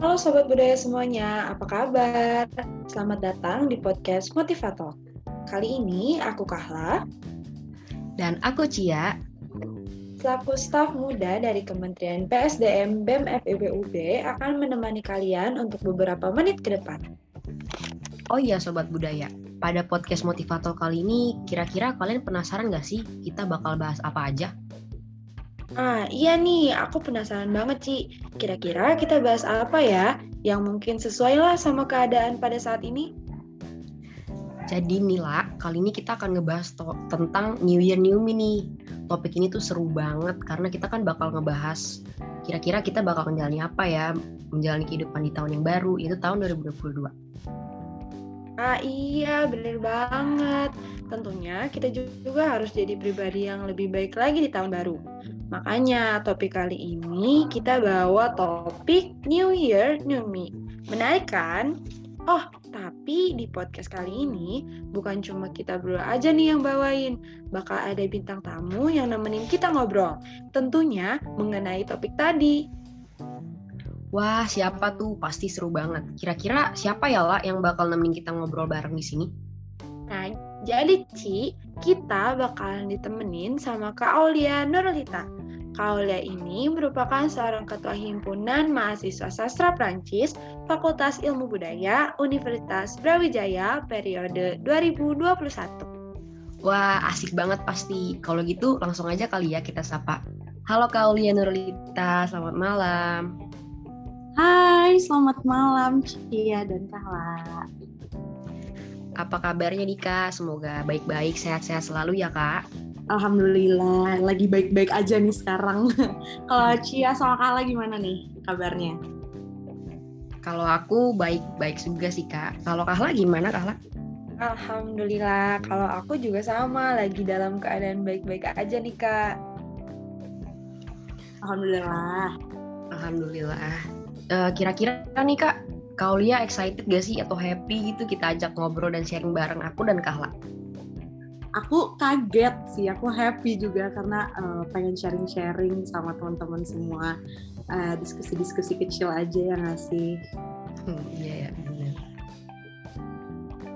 Halo Sobat Budaya semuanya, apa kabar? Selamat datang di podcast Motivator. Kali ini aku Kahla. Dan aku Cia. Selaku staf muda dari Kementerian PSDM BEM FEBUB akan menemani kalian untuk beberapa menit ke depan. Oh iya Sobat Budaya, pada podcast Motivator kali ini kira-kira kalian penasaran gak sih kita bakal bahas apa aja? Ah, iya nih, aku penasaran banget, Ci. Kira-kira kita bahas apa ya yang mungkin sesuai lah sama keadaan pada saat ini? Jadi Mila, kali ini kita akan ngebahas tentang New Year New Me nih. Topik ini tuh seru banget karena kita kan bakal ngebahas kira-kira kita bakal menjalani apa ya, menjalani kehidupan di tahun yang baru, itu tahun 2022. Ah iya, bener banget. Tentunya kita juga harus jadi pribadi yang lebih baik lagi di tahun baru. Makanya topik kali ini kita bawa topik New Year, New Me. Menarik kan? Oh, tapi di podcast kali ini bukan cuma kita berdua aja nih yang bawain. Bakal ada bintang tamu yang nemenin kita ngobrol. Tentunya mengenai topik tadi. Wah, siapa tuh? Pasti seru banget. Kira-kira siapa ya lah yang bakal nemenin kita ngobrol bareng di sini? Nah, jadi Ci, kita bakalan ditemenin sama Kak Aulia Nurlita. Kak Aulia ini merupakan seorang ketua himpunan mahasiswa sastra Prancis Fakultas Ilmu Budaya Universitas Brawijaya periode 2021. Wah, asik banget pasti. Kalau gitu langsung aja kali ya kita sapa. Halo Kak Aulia Nurlita, selamat malam. Hai, selamat malam Cia dan Kahla. Apa kabarnya nih Kak? Semoga baik-baik, sehat-sehat selalu ya Kak. Alhamdulillah, lagi baik-baik aja nih sekarang. Kalau Cia sama Kala gimana nih kabarnya? Kalau aku baik-baik juga sih Kak. Kalau Kahla gimana Kahla? Alhamdulillah, kalau aku juga sama, lagi dalam keadaan baik-baik aja nih Kak. Alhamdulillah. Alhamdulillah. Uh, kira-kira nih Kak, Kaulia excited gak sih atau happy gitu kita ajak ngobrol dan sharing bareng aku dan Kahla? Aku kaget sih, aku happy juga karena uh, pengen sharing-sharing sama teman-teman semua. diskusi-diskusi uh, kecil aja ya nggak sih? Hmm, iya ya, benar.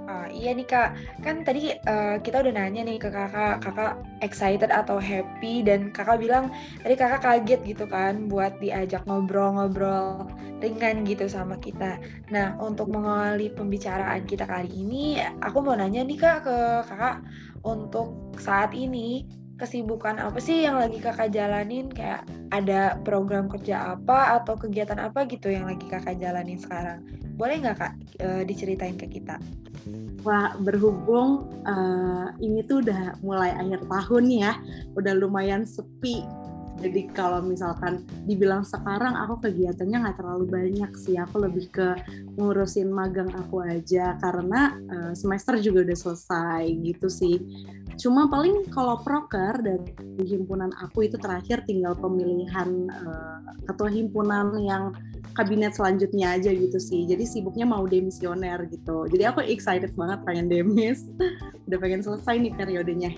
Uh, iya nih kak, kan tadi uh, kita udah nanya nih ke kakak, kakak excited atau happy dan kakak bilang tadi kakak kaget gitu kan buat diajak ngobrol-ngobrol ringan gitu sama kita. Nah untuk mengawali pembicaraan kita kali ini, aku mau nanya nih kak ke kakak untuk saat ini kesibukan apa sih yang lagi kakak jalanin? Kayak ada program kerja apa atau kegiatan apa gitu yang lagi kakak jalanin sekarang? Boleh nggak kak e, diceritain ke kita? Wah berhubung uh, ini tuh udah mulai akhir tahun ya udah lumayan sepi jadi kalau misalkan dibilang sekarang aku kegiatannya nggak terlalu banyak sih. Aku lebih ke ngurusin magang aku aja. Karena uh, semester juga udah selesai gitu sih. Cuma paling kalau proker dari himpunan aku itu terakhir tinggal pemilihan uh, ketua himpunan yang kabinet selanjutnya aja gitu sih. Jadi sibuknya mau demisioner gitu. Jadi aku excited banget pengen demis. Udah pengen selesai nih periodenya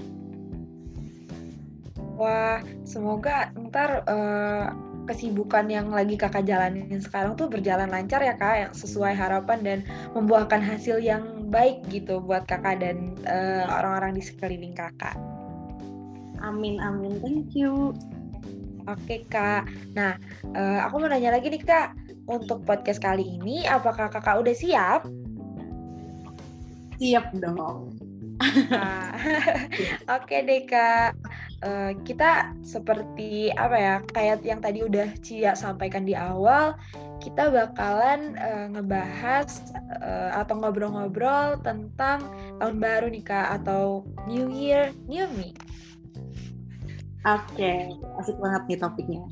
Wah, semoga ntar uh, kesibukan yang lagi kakak jalanin sekarang tuh berjalan lancar ya kak, yang sesuai harapan dan membuahkan hasil yang baik gitu buat kakak dan uh, orang-orang di sekeliling kakak. Amin amin, thank you. Oke kak, nah uh, aku mau nanya lagi nih kak, untuk podcast kali ini apakah kakak udah siap? Siap dong. Nah, Oke deh kak uh, kita seperti apa ya kayak yang tadi udah Cia sampaikan di awal kita bakalan uh, ngebahas uh, atau ngobrol-ngobrol tentang tahun baru nih kak atau New Year New Me. Oke, okay. asik banget nih topiknya.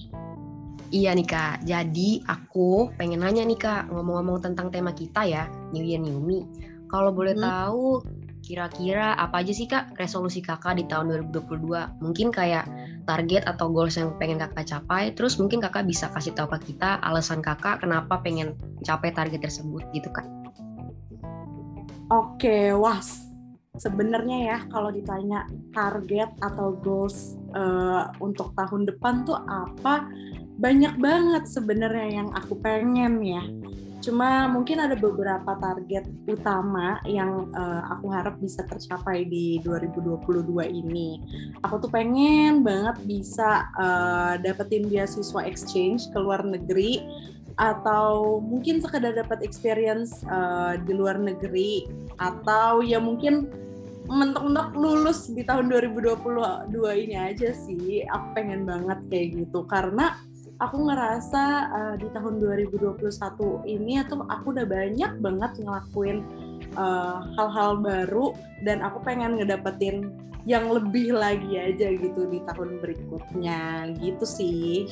Iya nih kak, jadi aku pengen nanya nih kak ngomong-ngomong tentang tema kita ya New Year New Me. Kalau boleh hmm. tahu Kira-kira apa aja sih kak resolusi kakak di tahun 2022? Mungkin kayak target atau goals yang pengen kakak capai, terus mungkin kakak bisa kasih tahu ke kita alasan kakak kenapa pengen capai target tersebut gitu kak. Oke, wah sebenarnya ya kalau ditanya target atau goals uh, untuk tahun depan tuh apa banyak banget sebenarnya yang aku pengen ya Cuma mungkin ada beberapa target utama yang uh, aku harap bisa tercapai di 2022 ini. Aku tuh pengen banget bisa uh, dapetin beasiswa exchange ke luar negeri atau mungkin sekedar dapat experience uh, di luar negeri atau ya mungkin mentok-mentok lulus di tahun 2022 ini aja sih aku pengen banget kayak gitu karena aku ngerasa uh, di tahun 2021 ini tuh aku udah banyak banget ngelakuin eh, hal-hal uh, baru dan aku pengen ngedapetin yang lebih lagi aja gitu di tahun berikutnya. Gitu sih.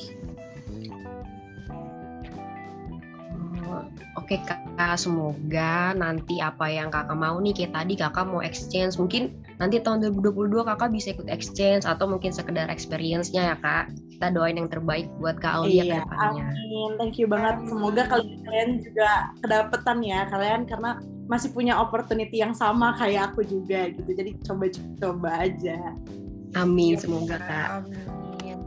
Oke kakak, semoga nanti apa yang kakak mau nih kayak tadi kakak mau exchange. Mungkin nanti tahun 2022 kakak bisa ikut exchange atau mungkin sekedar experience-nya ya kak. Kita doain yang terbaik buat kak Aulia iya, depannya. Amin, thank you banget. Semoga kalian juga kedapetan ya kalian karena masih punya opportunity yang sama kayak aku juga gitu. Jadi coba-coba aja. Amin, semoga kak. Amin.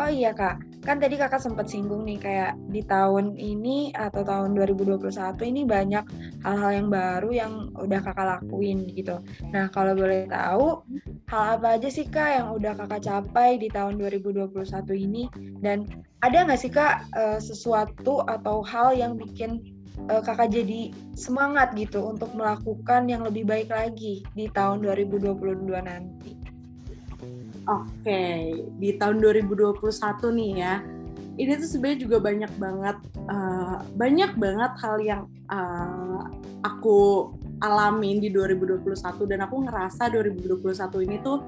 Oh iya kak, kan tadi kakak sempat singgung nih kayak di tahun ini atau tahun 2021 ini banyak hal-hal yang baru yang udah kakak lakuin gitu. Nah kalau boleh tahu hal apa aja sih kak yang udah kakak capai di tahun 2021 ini dan ada nggak sih kak eh, sesuatu atau hal yang bikin eh, kakak jadi semangat gitu untuk melakukan yang lebih baik lagi di tahun 2022 nanti? Oke, di tahun 2021 nih ya, ini tuh sebenarnya juga banyak banget, uh, banyak banget hal yang uh, aku alamin di 2021 dan aku ngerasa 2021 ini tuh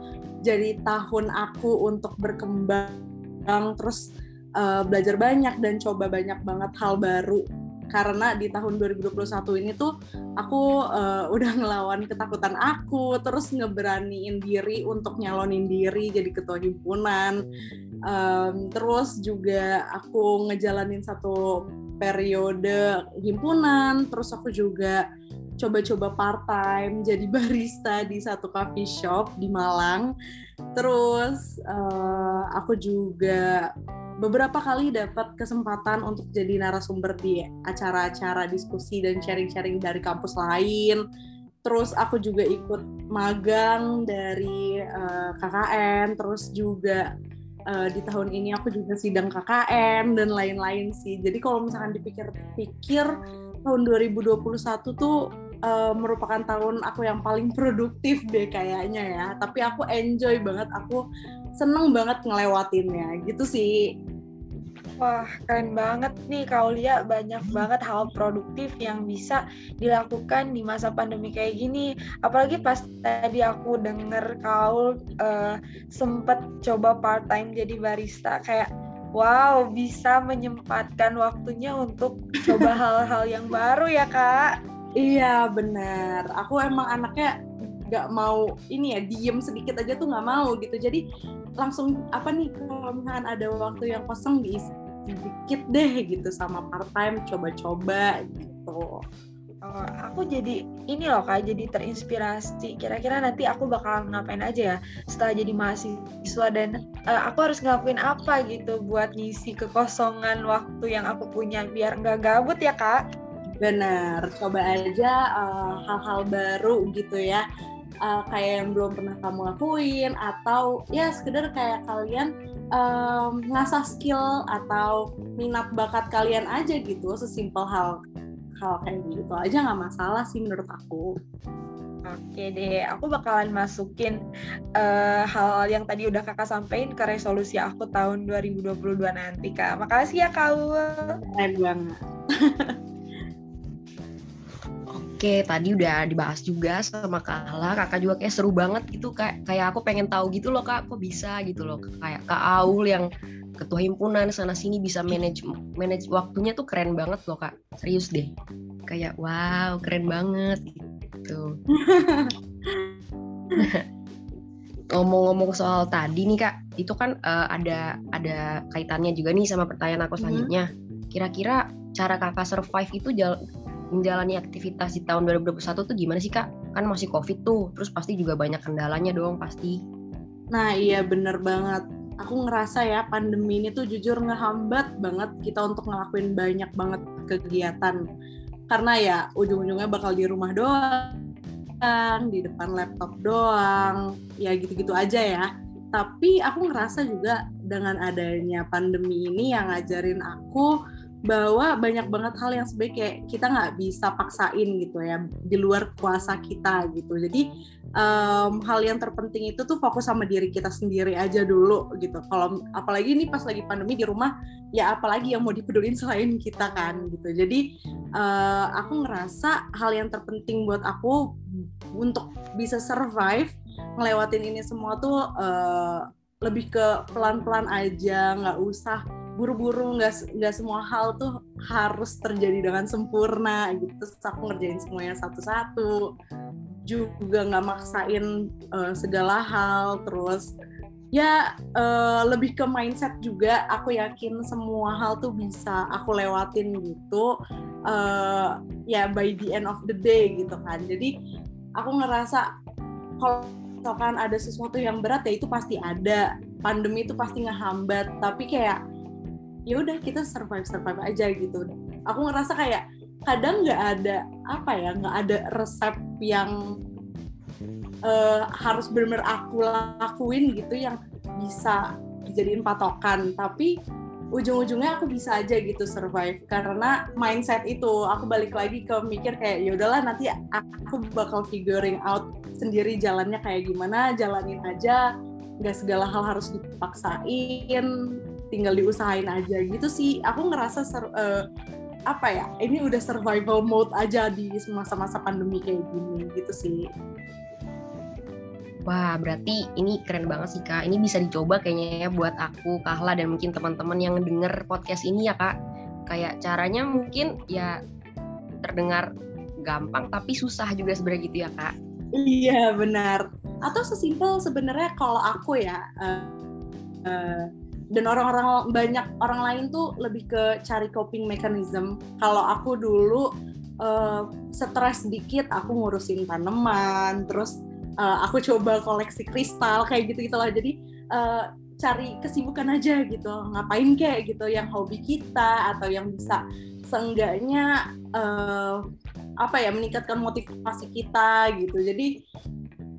jadi tahun aku untuk berkembang terus uh, belajar banyak dan coba banyak banget hal baru karena di tahun 2021 ini tuh aku uh, udah ngelawan ketakutan aku terus ngeberaniin diri untuk nyalonin diri jadi ketua himpunan. Um, terus juga aku ngejalanin satu periode himpunan terus aku juga coba-coba part time jadi barista di satu coffee shop di Malang terus uh, aku juga beberapa kali dapat kesempatan untuk jadi narasumber di acara-acara diskusi dan sharing-sharing dari kampus lain. Terus aku juga ikut magang dari uh, eh, KKN, terus juga uh, di tahun ini aku juga sidang KKN dan lain-lain sih. Jadi kalau misalkan dipikir-pikir tahun 2021 tuh uh, merupakan tahun aku yang paling produktif deh kayaknya ya. Tapi aku enjoy banget, aku seneng banget ngelewatinnya gitu sih. Wah, keren banget nih Kaulia, banyak banget hal produktif yang bisa dilakukan di masa pandemi kayak gini. Apalagi pas tadi aku denger Kaul uh, sempet coba part time jadi barista, kayak wow bisa menyempatkan waktunya untuk coba hal-hal yang baru ya kak. Iya benar, aku emang anaknya nggak mau ini ya diem sedikit aja tuh nggak mau gitu. Jadi langsung apa nih kalau misalkan ada waktu yang kosong diisi sedikit deh gitu sama part time coba-coba gitu. Oh, aku jadi ini loh kak jadi terinspirasi. Kira-kira nanti aku bakal ngapain aja ya setelah jadi mahasiswa dan uh, aku harus ngelakuin apa gitu buat ngisi kekosongan waktu yang aku punya biar nggak gabut ya kak benar coba aja eh, hal-hal uh, baru gitu ya uh, kayak yang belum pernah kamu lakuin atau ya sekedar kayak kalian um, ngasah skill atau minat bakat kalian aja gitu sesimpel hal hal kayak gitu aja nggak masalah sih menurut aku. Oke deh, aku bakalan masukin uh, hal yang tadi udah kakak sampaikan ke resolusi aku tahun 2022 nanti kak. Makasih ya kak. Keren banget. Oke, tadi udah dibahas juga sama Kak. Kakak juga kayak seru banget gitu. Kayak, kayak aku pengen tahu gitu loh Kak, kok bisa gitu loh. Kayak Kak Aul yang ketua himpunan sana sini bisa manage manage waktunya tuh keren banget loh Kak. Serius deh. Kayak wow, keren banget gitu. Ngomong-ngomong soal tadi nih Kak, itu kan uh, ada ada kaitannya juga nih sama pertanyaan aku mm-hmm. selanjutnya. Kira-kira cara Kakak survive itu jal menjalani aktivitas di tahun 2021 tuh gimana sih kak? Kan masih covid tuh, terus pasti juga banyak kendalanya dong pasti. Nah iya bener banget. aku ngerasa ya pandemi ini tuh jujur ngehambat banget kita untuk ngelakuin banyak banget kegiatan karena ya ujung-ujungnya bakal di rumah doang di depan laptop doang ya gitu-gitu aja ya tapi aku ngerasa juga dengan adanya pandemi ini yang ngajarin aku bahwa banyak banget hal yang kayak kita nggak bisa paksain gitu ya di luar kuasa kita gitu. Jadi um, hal yang terpenting itu tuh fokus sama diri kita sendiri aja dulu gitu. Kalau apalagi ini pas lagi pandemi di rumah ya apalagi yang mau dipedulin selain kita kan gitu. Jadi uh, aku ngerasa hal yang terpenting buat aku untuk bisa survive ngelewatin ini semua tuh uh, lebih ke pelan-pelan aja nggak usah buru-buru nggak nggak semua hal tuh harus terjadi dengan sempurna gitu. Terus aku ngerjain semuanya satu-satu. Juga nggak maksain uh, segala hal. Terus ya uh, lebih ke mindset juga. Aku yakin semua hal tuh bisa aku lewatin gitu uh, ya by the end of the day gitu kan. Jadi aku ngerasa kalau misalkan ada sesuatu yang berat ya itu pasti ada. Pandemi itu pasti ngehambat. Tapi kayak ya udah kita survive survive aja gitu. Aku ngerasa kayak kadang nggak ada apa ya nggak ada resep yang uh, harus benar-benar aku lakuin gitu yang bisa dijadiin patokan. Tapi ujung-ujungnya aku bisa aja gitu survive karena mindset itu. Aku balik lagi ke mikir kayak ya udahlah nanti aku bakal figuring out sendiri jalannya kayak gimana jalanin aja nggak segala hal harus dipaksain tinggal diusahain aja gitu sih aku ngerasa ser, uh, apa ya ini udah survival mode aja di masa-masa pandemi kayak gini gitu sih Wah, berarti ini keren banget sih Kak. Ini bisa dicoba kayaknya ya buat aku, Kahla, dan mungkin teman-teman yang denger podcast ini ya Kak. Kayak caranya mungkin ya terdengar gampang tapi susah juga sebenarnya gitu ya Kak. Iya benar. Atau sesimpel sebenarnya kalau aku ya uh, uh, dan orang-orang banyak orang lain tuh lebih ke cari coping mechanism. Kalau aku dulu uh, stres dikit, aku ngurusin tanaman, terus uh, aku coba koleksi kristal kayak gitu gitulah. Jadi uh, cari kesibukan aja gitu, ngapain kayak gitu yang hobi kita atau yang bisa seenggaknya uh, apa ya meningkatkan motivasi kita gitu. Jadi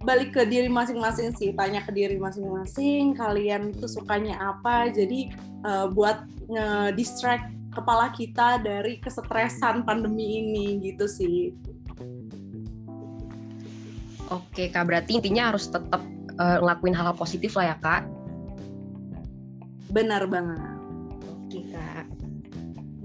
balik ke diri masing-masing sih tanya ke diri masing-masing kalian tuh sukanya apa. Jadi uh, buat nge-distract kepala kita dari kesetresan pandemi ini gitu sih. Oke kak berarti intinya harus tetap uh, ngelakuin hal, hal positif lah ya kak? Benar banget. Oke kak.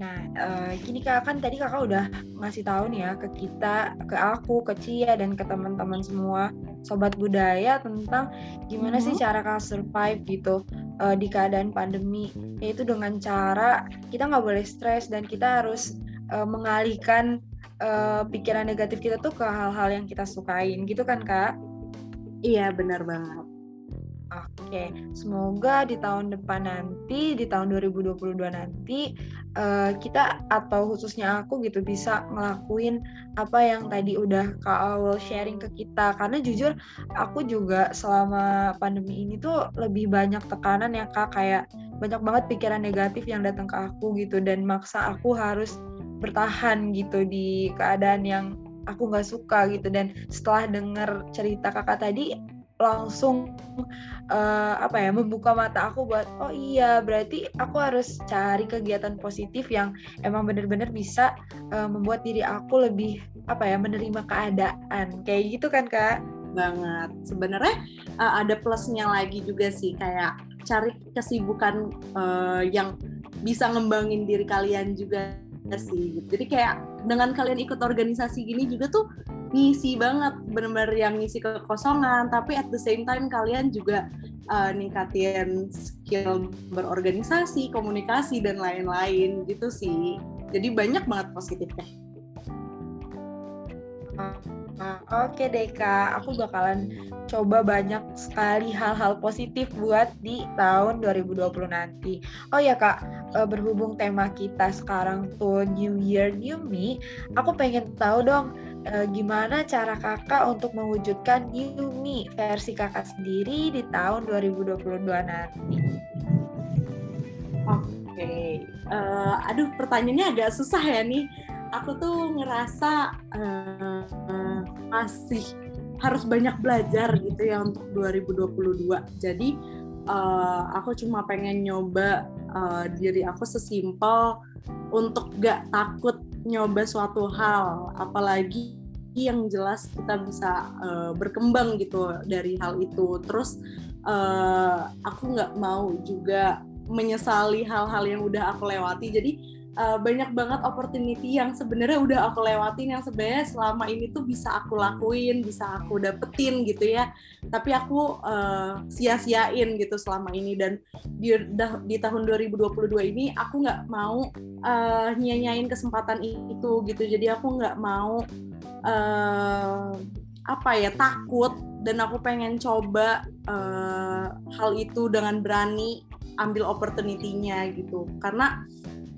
Nah uh, gini kak kan tadi kakak udah ngasih tahu nih ya ke kita ke aku ke Cia dan ke teman-teman semua sobat budaya tentang gimana hmm. sih mm-hmm. cara kalian survive gitu uh, di keadaan pandemi yaitu dengan cara kita nggak boleh stres dan kita harus uh, mengalihkan uh, pikiran negatif kita tuh ke hal-hal yang kita sukain gitu kan kak? Iya benar banget. Oke, semoga di tahun depan nanti, di tahun 2022 nanti, uh, kita atau khususnya aku gitu bisa ngelakuin apa yang tadi udah Kak Awal sharing ke kita. Karena jujur aku juga selama pandemi ini tuh lebih banyak tekanan ya Kak, kayak banyak banget pikiran negatif yang datang ke aku gitu dan maksa aku harus bertahan gitu di keadaan yang aku nggak suka gitu dan setelah dengar cerita kakak tadi langsung uh, apa ya membuka mata aku buat oh iya berarti aku harus cari kegiatan positif yang emang bener-bener bisa uh, membuat diri aku lebih apa ya menerima keadaan. Kayak gitu kan kak? Banget. Sebenarnya uh, ada plusnya lagi juga sih kayak cari kesibukan uh, yang bisa ngembangin diri kalian juga sih. Jadi kayak dengan kalian ikut organisasi gini juga tuh ngisi banget bener-bener yang ngisi kekosongan. Tapi at the same time kalian juga uh, ningkatin skill berorganisasi komunikasi dan lain-lain. Gitu sih. Jadi banyak banget positifnya. Oke deh kak, aku bakalan coba banyak sekali hal-hal positif buat di tahun 2020 nanti. Oh ya kak, eh, berhubung tema kita sekarang tuh New Year New Me, aku pengen tahu dong uh, gimana cara kakak untuk mewujudkan Yumi versi kakak sendiri di tahun 2022 nanti. Oke, okay. uh, aduh pertanyaannya agak susah ya nih. Aku tuh ngerasa uh, masih harus banyak belajar gitu ya untuk 2022. Jadi uh, aku cuma pengen nyoba uh, diri aku sesimpel untuk gak takut nyoba suatu hal, apalagi yang jelas kita bisa uh, berkembang gitu dari hal itu. Terus uh, aku nggak mau juga menyesali hal-hal yang udah aku lewati. Jadi uh, banyak banget opportunity yang sebenarnya udah aku lewatin yang sebenarnya selama ini tuh bisa aku lakuin, bisa aku dapetin gitu ya. Tapi aku uh, sia-siain gitu selama ini dan di, di tahun 2022 ini aku nggak mau uh, nyanyain kesempatan itu gitu. Jadi aku nggak mau uh, apa ya takut dan aku pengen coba uh, hal itu dengan berani ambil opportunity-nya gitu karena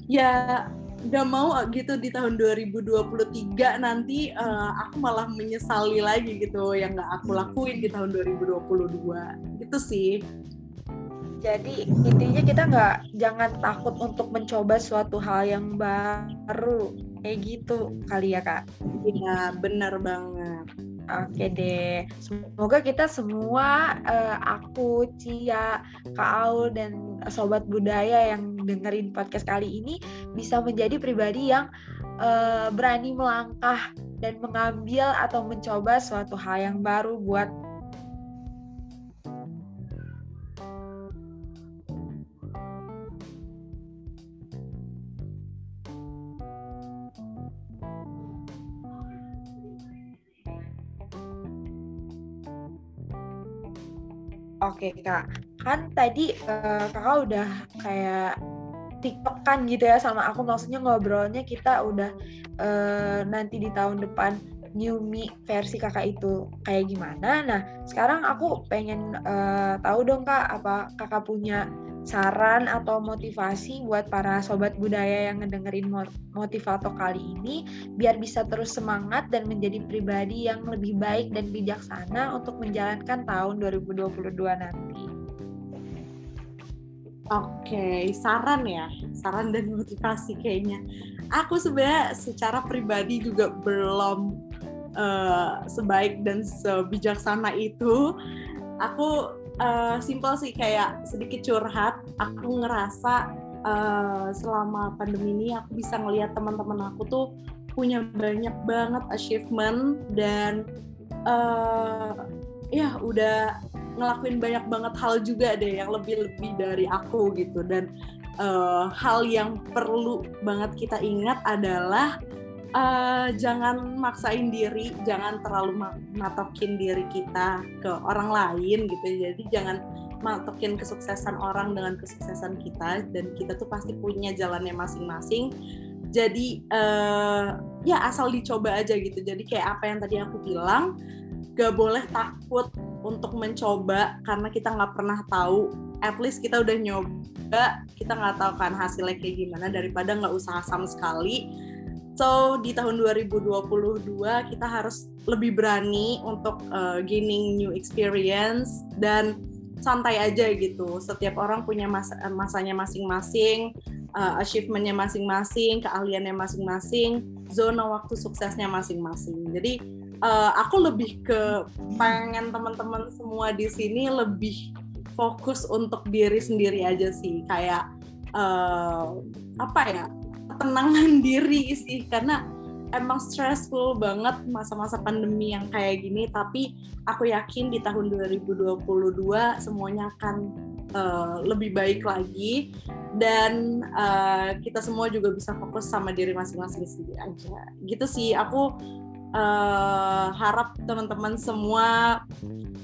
ya nggak mau gitu di tahun 2023 nanti uh, aku malah menyesali lagi gitu yang nggak aku lakuin di tahun 2022 gitu sih. Jadi intinya kita nggak jangan takut untuk mencoba suatu hal yang baru. Kayak gitu kali ya kak. Iya benar banget Oke deh, semoga kita semua, uh, aku, Cia, Kak Aul, dan sobat budaya yang dengerin podcast kali ini bisa menjadi pribadi yang uh, berani melangkah dan mengambil atau mencoba suatu hal yang baru buat Oke kak, kan tadi uh, kakak udah kayak TikTok kan gitu ya sama aku. Maksudnya ngobrolnya kita udah uh, nanti di tahun depan new me versi kakak itu. Kayak gimana. Nah sekarang aku pengen uh, tahu dong kak apa kakak punya saran atau motivasi buat para sobat budaya yang ngedengerin motivato kali ini biar bisa terus semangat dan menjadi pribadi yang lebih baik dan bijaksana untuk menjalankan tahun 2022 nanti. Oke, saran ya, saran dan motivasi kayaknya. Aku sebenarnya secara pribadi juga belum uh, sebaik dan sebijaksana itu. Aku uh, simpel sih kayak sedikit curhat. Aku ngerasa uh, selama pandemi ini aku bisa ngelihat teman-teman aku tuh punya banyak banget achievement dan uh, ya udah ngelakuin banyak banget hal juga deh yang lebih-lebih dari aku gitu. Dan uh, hal yang perlu banget kita ingat adalah uh, jangan maksain diri, jangan terlalu matokin diri kita ke orang lain gitu. Jadi jangan matokin kesuksesan orang dengan kesuksesan kita dan kita tuh pasti punya jalannya masing-masing. Jadi uh, ya asal dicoba aja gitu. Jadi kayak apa yang tadi aku bilang, gak boleh takut untuk mencoba karena kita nggak pernah tahu. At least kita udah nyoba, kita nggak tahu kan hasilnya kayak gimana daripada nggak usaha sama sekali So di tahun 2022 kita harus lebih berani untuk uh, gaining new experience dan santai aja gitu. Setiap orang punya masa masanya masing-masing, uh, achievementnya masing-masing, keahliannya masing-masing, zona waktu suksesnya masing-masing. Jadi uh, aku lebih ke pengen teman-teman semua di sini lebih fokus untuk diri sendiri aja sih. Kayak uh, apa ya? Ketenangan diri sih. Karena emang stressful banget masa-masa pandemi yang kayak gini. Tapi aku yakin di tahun 2022 semuanya akan uh, lebih baik lagi. Dan uh, kita semua juga bisa fokus sama diri masing-masing sendiri aja. Gitu sih. Aku uh, harap teman-teman semua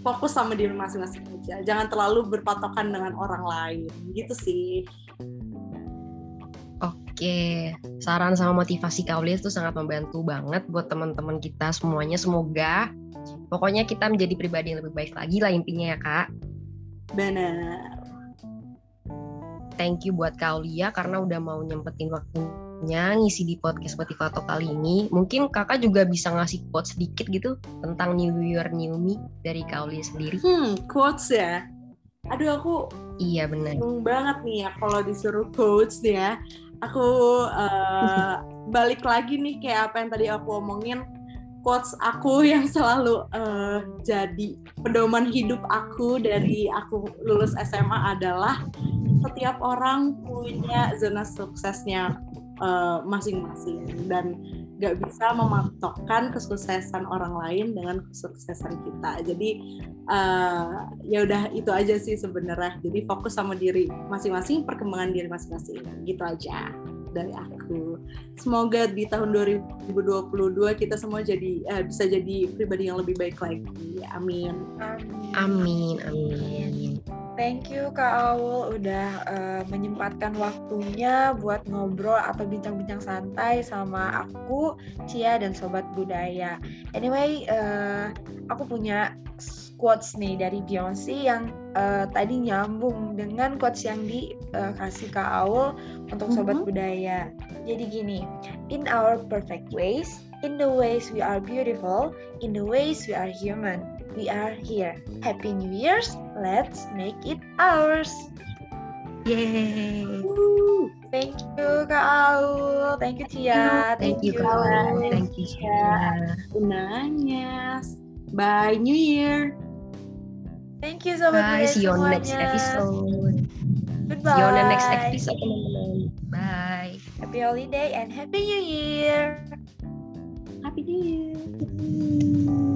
fokus sama diri masing-masing aja. Jangan terlalu berpatokan dengan orang lain. Gitu sih Oke, saran sama motivasi Kaulia itu sangat membantu banget buat teman-teman kita semuanya. Semoga pokoknya kita menjadi pribadi yang lebih baik lagi lah intinya ya kak. Benar. Thank you buat Kaulia karena udah mau nyempetin waktu waktunya ngisi di podcast Motivator kali ini. Mungkin kakak juga bisa ngasih quote sedikit gitu tentang New Year New Me dari Kauli sendiri. Hmm, quotes ya. Aduh aku Iya benar. bingung banget nih ya kalau disuruh quotes ya. Aku eh, balik lagi nih kayak apa yang tadi aku omongin. Quotes aku yang selalu eh, jadi pedoman hidup aku dari aku lulus SMA adalah setiap orang punya zona suksesnya eh, masing-masing dan gak bisa mematokkan kesuksesan orang lain dengan kesuksesan kita. Jadi eh, ya udah itu aja sih sebenarnya. Jadi fokus sama diri masing-masing, perkembangan diri masing-masing. Gitu aja dari aku. Semoga di tahun 2022 kita semua jadi eh, bisa jadi pribadi yang lebih baik lagi. Amin. Amin, amin. Thank you Kak Aul udah eh, menyempatkan waktunya buat ngobrol atau bincang-bincang santai sama aku, Cia dan Sobat Budaya. Anyway, eh, aku punya quotes nih dari Beyonce yang eh, tadi nyambung dengan quotes yang dikasih Kak Aul untuk Sobat Mhm. Budaya. Jadi gini, in our perfect ways, in the ways we are beautiful, in the ways we are human, we are here. Happy New Year's, let's make it ours. Yay. Woo. Thank you Kak Aul, thank you Cia, Thank you, Kak. Aul. Thank you, Ya. Cia. Gunanya. Bye New Year. Thank you Sobat Bye, Budaya see you on next episode. Goodbye. See you on the next episode, teman-teman. Bye. Happy holiday and Happy New Year. Happy New Year.